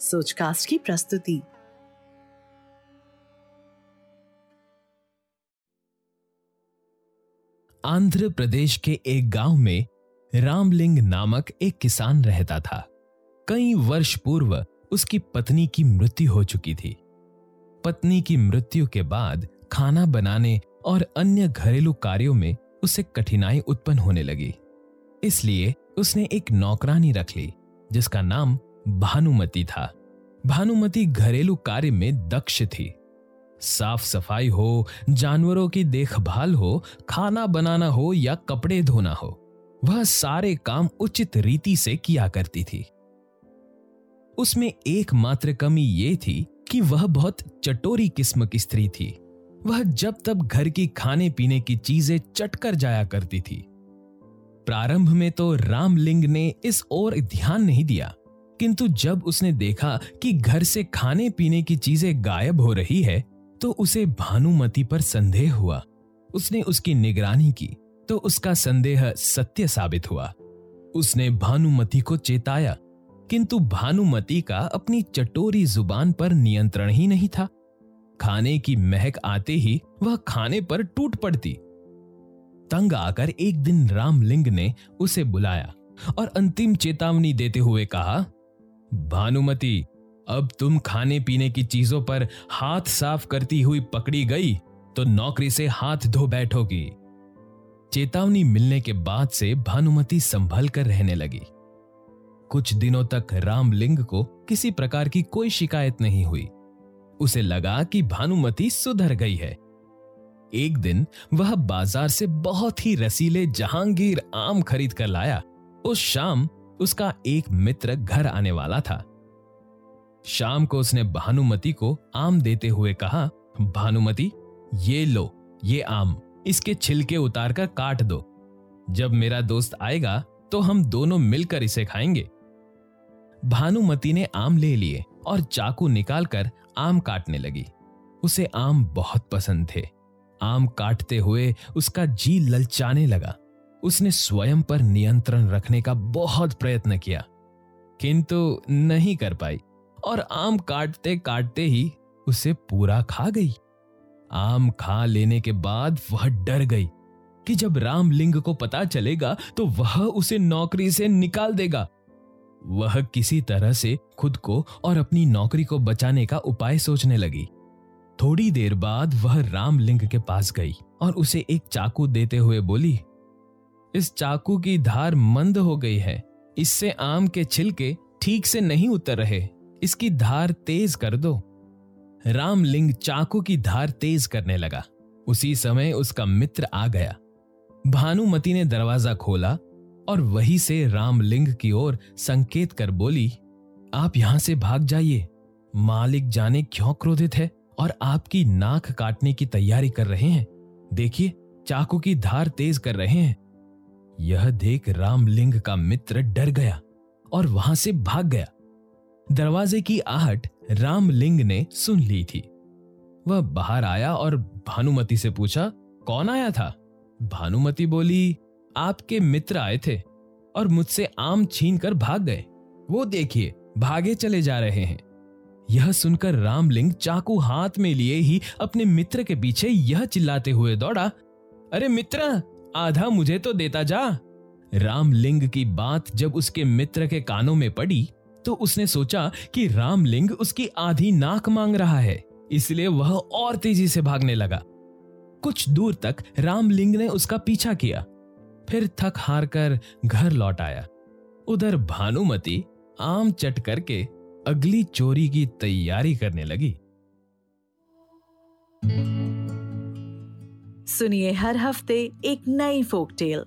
सोचकास्ट की प्रस्तुति। आंध्र प्रदेश के एक गाँव में रामलिंग नामक एक किसान रहता था। कई वर्ष पूर्व उसकी पत्नी की मृत्यु हो चुकी थी। पत्नी की मृत्यु के बाद खाना बनाने और अन्य घरेलू कार्यों में उसे कठिनाई उत्पन्न होने लगी। इसलिए उसने एक नौकरानी रख ली, जिसका नाम भानुमति था। भानुमति घरेलू कार्य में दक्ष थी। साफ़ सफ़ाई हो, जानवरों की देखभाल हो, खाना बनाना हो या कपड़े धोना हो, वह सारे काम उचित रीति से किया करती थी। उसमें एकमात्र कमी ये थी कि वह बहुत चटोरी किस्म की स्त्री थी। वह जब तब घर की खाने पीने की चीज़ें चटकर जाया करती थी। प्रारंभ में तो रामलिंग ने इस ओर ध्यान नहीं दिया। किंतु जब उसने देखा कि घर से खाने पीने की चीज़ें गायब हो रही है तो उसे भानुमति पर संदेह हुआ। उसने उसकी निगरानी की तो उसका संदेह सत्य साबित हुआ। उसने भानुमति को चेताया, किंतु भानुमति का अपनी चटोरी ज़ुबान पर नियंत्रण ही नहीं था। खाने की महक आते ही वह खाने पर टूट पड़ती। तंग आकर एक दिन रामलिंग ने उसे बुलाया और अंतिम चेतावनी देते हुए कहा भानुमति, अब तुम खाने पीने की चीज़ों पर हाथ साफ़ करती हुई पकड़ी गई तो नौकरी से हाथ धो बैठोगी। चेतावनी मिलने के बाद से भानुमति संभल कर रहने लगी। कुछ दिनों तक रामलिंग को किसी प्रकार की कोई शिकायत नहीं हुई। उसे लगा कि भानुमति सुधर गई है। एक दिन वह बाज़ार से बहुत ही रसीले जहांगीर आम खरीद कर लाया। उस शाम उसका एक मित्र घर आने वाला था। शाम को उसने भानुमति को आम देते हुए कहा, भानुमति, ये लो, ये आम, इसके छिलके उतार कर काट दो। जब मेरा दोस्त आएगा तो हम दोनों मिलकर इसे खाएँगे भानुमति ने आम ले लिए और चाकू निकालकर आम काटने लगी। उसे आम बहुत पसंद थे। आम काटते हुए उसका जी ललचाने लगा। उसने स्वयं पर नियंत्रण रखने का बहुत प्रयत्न किया, किंतु नहीं कर पाई और आम काटते काटते ही उसे पूरा खा गई। आम खा लेने के बाद वह डर गई कि जब रामलिंग को पता चलेगा तो वह उसे नौकरी से निकाल देगा। वह किसी तरह से खुद को और अपनी नौकरी को बचाने का उपाय सोचने लगी। थोड़ी देर बाद वह रामलिंग के पास गई और उसे एक चाकू देते हुए बोली इस चाकू की धार मंद हो गई है। इससे आम के छिलके ठीक से नहीं उतर रहे। इसकी धार तेज कर दो। रामलिंग चाकू की धार तेज करने लगा। उसी समय उसका मित्र आ गया। भानुमति ने दरवाज़ा खोला और वही से रामलिंग की ओर संकेत कर बोली, आप यहाँ से भाग जाइए। मालिक जाने क्यों क्रोधित है और आपकी नाक काटने की तैयारी कर रहे हैं? देखिए, चाकू की धार तेज कर रहे हैं। यह देख रामलिंग का मित्र डर गया और वहाँ से भाग गया। दरवाजे की आहट रामलिंग ने सुन ली थी। वह बाहर आया और भानुमति से पूछा, कौन आया था? भानुमति बोली, आपके मित्र आए थे और मुझसे आम छीन कर भाग गए। वो देखिए, भागे चले जा रहे हैं। यह सुनकर रामलिंग चाकू हाथ में लिए ही अपने मित्र के पीछे यह चिल्लाते हुए दौड़ा, अरे मित्र आधा मुझे तो देता जा। रामलिंग की बात जब उसके मित्र के कानों में पड़ी तो उसने सोचा कि रामलिंग उसकी आधी नाक मांग रहा है, इसलिए वह और तेज़ी से भागने लगा। कुछ दूर तक रामलिंग ने उसका पीछा किया, फिर थक हार कर घर लौट आया। उधर भानुमति आम चट करके अगली चोरी की तैयारी करने लगी। सुनिए हर हफ़्ते एक नई फोक टेल